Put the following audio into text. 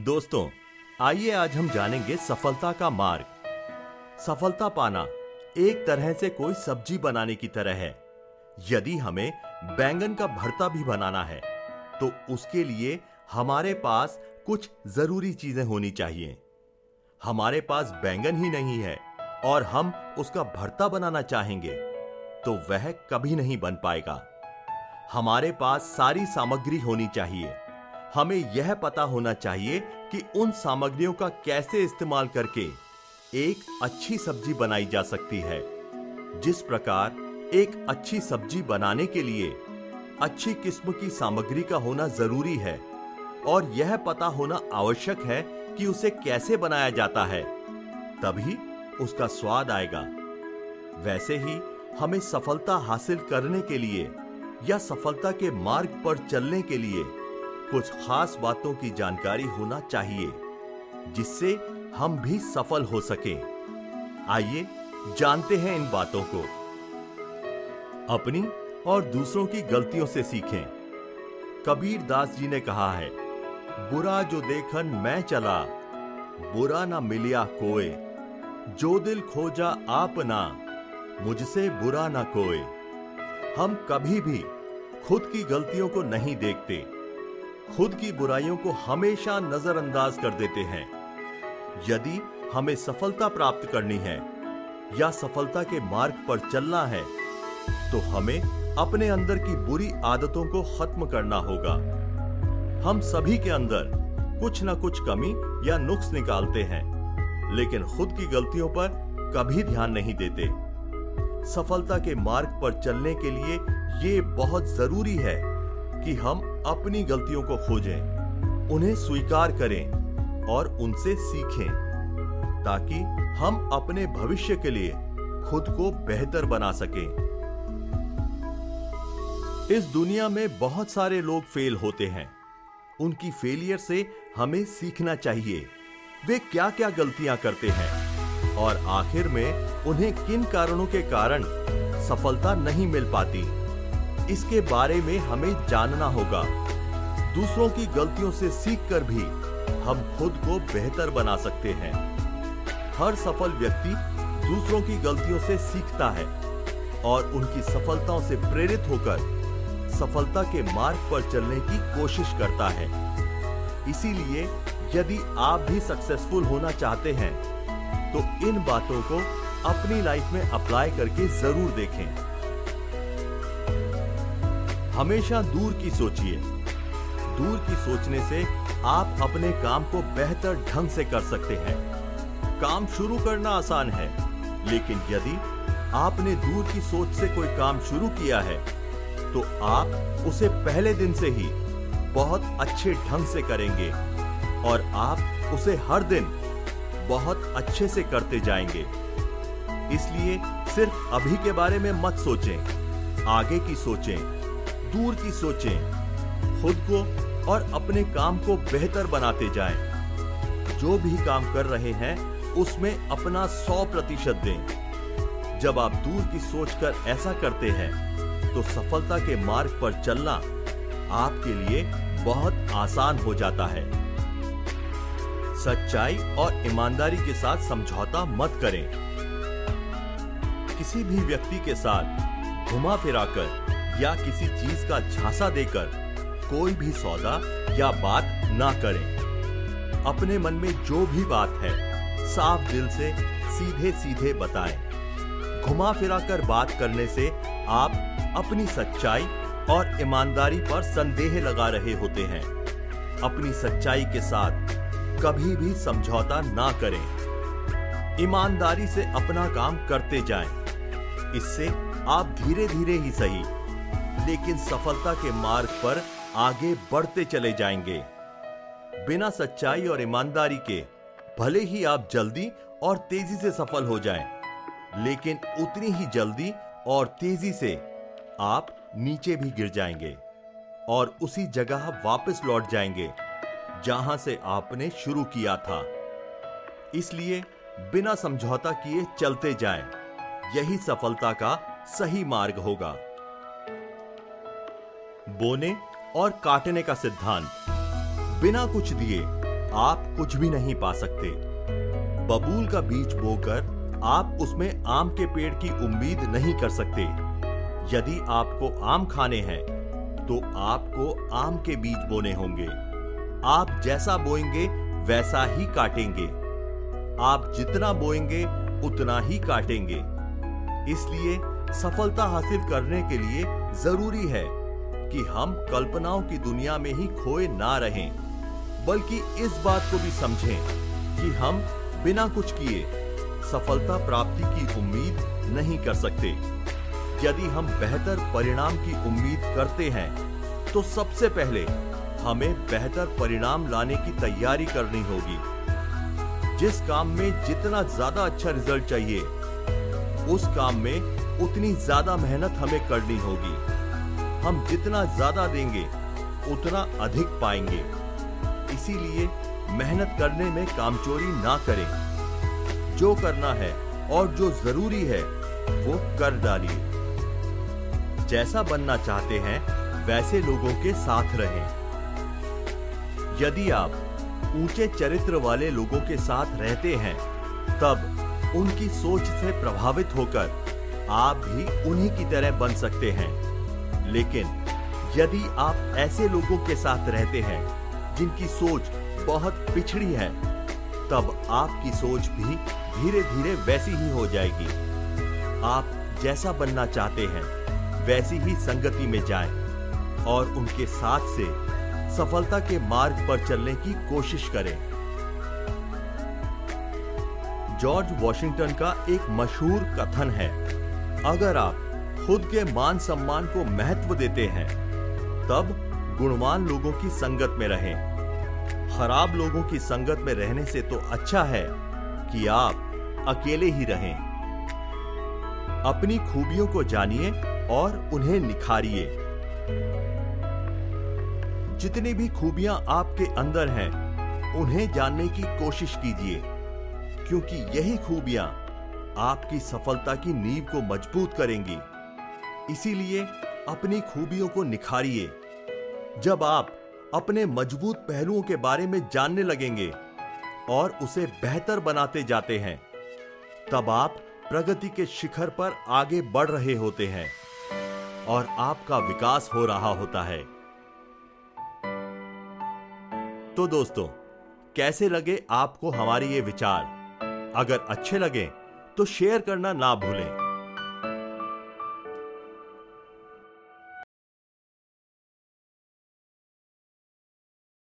दोस्तों, आइए आज हम जानेंगे सफलता का मार्ग। सफलता पाना एक तरह से कोई सब्ज़ी बनाने की तरह है। यदि हमें बैंगन का भरता भी बनाना है तो उसके लिए हमारे पास कुछ ज़रूरी चीज़ें होनी चाहिए। हमारे पास बैंगन ही नहीं है और हम उसका भरता बनाना चाहेंगे तो वह कभी नहीं बन पाएगा। हमारे पास सारी सामग्री होनी चाहिए। हमें यह पता होना चाहिए कि उन सामग्रियों का कैसे इस्तेमाल करके एक अच्छी सब्ज़ी बनाई जा सकती है। जिस प्रकार एक अच्छी सब्ज़ी बनाने के लिए अच्छी किस्म की सामग्री का होना ज़रूरी है और यह पता होना आवश्यक है कि उसे कैसे बनाया जाता है, तभी उसका स्वाद आएगा। वैसे ही हमें सफलता हासिल करने के लिए या सफलता के मार्ग पर चलने के लिए कुछ खास बातों की जानकारी होना चाहिए, जिससे हम भी सफल हो सके। आइए जानते हैं इन बातों को। अपनी और दूसरों की गलतियों से सीखें। कबीर दास जी ने कहा है, बुरा जो देखन मैं चला, बुरा ना मिलिया कोई जो दिल खोजा आप ना, मुझसे बुरा ना कोई हम कभी भी खुद की गलतियों को नहीं देखते। खुद की बुराइयों को हमेशा नजरअंदाज कर देते हैं। यदि हमें सफलता प्राप्त करनी है या सफलता के मार्ग पर चलना है तो हमें अपने अंदर की बुरी आदतों को खत्म करना होगा। हम सभी के अंदर कुछ ना कुछ कमी या नुक्स निकालते हैं, लेकिन खुद की गलतियों पर कभी ध्यान नहीं देते। सफलता के मार्ग पर चलने के लिए ये बहुत ज़रूरी है कि हम अपनी गलतियों को खोजें, उन्हें स्वीकार करें और उनसे सीखें, ताकि हम अपने भविष्य के लिए खुद को बेहतर बना सकें। इस दुनिया में बहुत सारे लोग फेल होते हैं। उनकी फेलियर से हमें सीखना चाहिए। वे क्या क्या गलतियाँ करते हैं और आखिर में उन्हें किन कारणों के कारण सफलता नहीं मिल पाती। इसके बारे में हमें जानना होगा। दूसरों की गलतियों से सीखकर भी हम खुद को बेहतर बना सकते हैं। हर सफल व्यक्ति दूसरों की गलतियों से सीखता है और उनकी सफलताओं से प्रेरित होकर सफलता के मार्ग पर चलने की कोशिश करता है। इसीलिए यदि आप भी सक्सेसफुल होना चाहते हैं तो इन बातों को अपनी लाइफ में अप्लाई करके ज़रूर देखें। हमेशा दूर की सोचिए। दूर की सोचने से आप अपने काम को बेहतर ढंग से कर सकते हैं। काम शुरू करना आसान है, लेकिन यदि आपने दूर की सोच से कोई काम शुरू किया है तो आप उसे पहले दिन से ही बहुत अच्छे ढंग से करेंगे और आप उसे हर दिन बहुत अच्छे से करते जाएँगे। इसलिए सिर्फ़ अभी के बारे में मत सोचें, आगे की सोचें। दूर की सोचें, खुद को और अपने काम को बेहतर बनाते जाएँ। जो भी काम कर रहे हैं, उसमें अपना सौ प्रतिशत दें। जब आप दूर की सोच कर ऐसा करते हैं तो सफलता के मार्ग पर चलना आपके लिए बहुत आसान हो जाता है। सच्चाई और ईमानदारी के साथ समझौता मत करें। किसी भी व्यक्ति के साथ घुमा फिराकर या किसी चीज़ का झांसा देकर कोई भी सौदा या बात ना करें। अपने मन में जो भी बात है, साफ़ दिल से सीधे सीधे बताएँ। घुमा फिराकर बात करने से आप अपनी सच्चाई और ईमानदारी पर संदेह लगा रहे होते हैं। अपनी सच्चाई के साथ कभी भी समझौता ना करें। ईमानदारी से अपना काम करते जाएँ। इससे आप धीरे धीरे ही सही लेकिन सफलता के मार्ग पर आगे बढ़ते चले जाएँगे। बिना सच्चाई और ईमानदारी के भले ही आप जल्दी और तेज़ी से सफल हो जाएँ, लेकिन उतनी ही जल्दी और तेज़ी से आप नीचे भी गिर जाएँगे और उसी जगह वापस लौट जाएँगे जहाँ से आपने शुरू किया था। इसलिए बिना समझौता किए चलते जाएँ। यही सफलता का सही मार्ग होगा। बोने और काटने का सिद्धांत। बिना कुछ दिए आप कुछ भी नहीं पा सकते। बबूल का बीज बोकर आप उसमें आम के पेड़ की उम्मीद नहीं कर सकते। यदि आपको आम खाने हैं तो आपको आम के बीज बोने होंगे। आप जैसा बोएँगे, वैसा ही काटेंगे। आप जितना बोएँगे, उतना ही काटेंगे। इसलिए सफलता हासिल करने के लिए ज़रूरी है कि हम कल्पनाओं की दुनिया में ही खोए ना रहें, बल्कि इस बात को भी समझें कि हम बिना कुछ किए सफलता प्राप्ति की उम्मीद नहीं कर सकते। यदि हम बेहतर परिणाम की उम्मीद करते हैं तो सबसे पहले हमें बेहतर परिणाम लाने की तैयारी करनी होगी। जिस काम में जितना ज़्यादा अच्छा रिज़ल्ट चाहिए, उस काम में उतनी ज़्यादा मेहनत हमें करनी होगी। हम जितना ज़्यादा देंगे, उतना अधिक पाएँगे। इसीलिए मेहनत करने में कामचोरी ना करें। जो करना है और जो ज़रूरी है, वो कर डालिए। जैसा बनना चाहते हैं, वैसे लोगों के साथ रहें। यदि आप ऊँचे चरित्र वाले लोगों के साथ रहते हैं, तब उनकी सोच से प्रभावित होकर आप भी उन्हीं की तरह बन सकते हैं। लेकिन यदि आप ऐसे लोगों के साथ रहते हैं, जिनकी सोच बहुत पिछड़ी है, तब आपकी सोच भी धीरे धीरे वैसी ही हो जाएगी। आप जैसा बनना चाहते हैं, वैसी ही संगति में जाएँ और उनके साथ से सफलता के मार्ग पर चलने की कोशिश करें। जॉर्ज वॉशिंगटन का एक मशहूर कथन है, अगर आप खुद के मान सम्मान को महत्व देते हैं। तब गुणवान लोगों की संगत में रहें। खराब लोगों की संगत में रहने से तो अच्छा है कि आप अकेले ही रहें। अपनी खूबियों को जानिए और उन्हें निखारिए। जितनी भी खूबियाँ आपके अंदर हैं, उन्हें जानने की कोशिश कीजिए। क्योंकि यही खूबियाँ आपकी सफलता की नींव को मज़बूत करेंगी। इसीलिए अपनी खूबियों को निखारिए। जब आप अपने मज़बूत पहलुओं के बारे में जानने लगेंगे और उसे बेहतर बनाते जाते हैं, तब आप प्रगति के शिखर पर आगे बढ़ रहे होते हैं और आपका विकास हो रहा होता है। तो दोस्तों, कैसे लगे आपको हमारे ये विचार? अगर अच्छे लगे तो शेयर करना ना भूलें।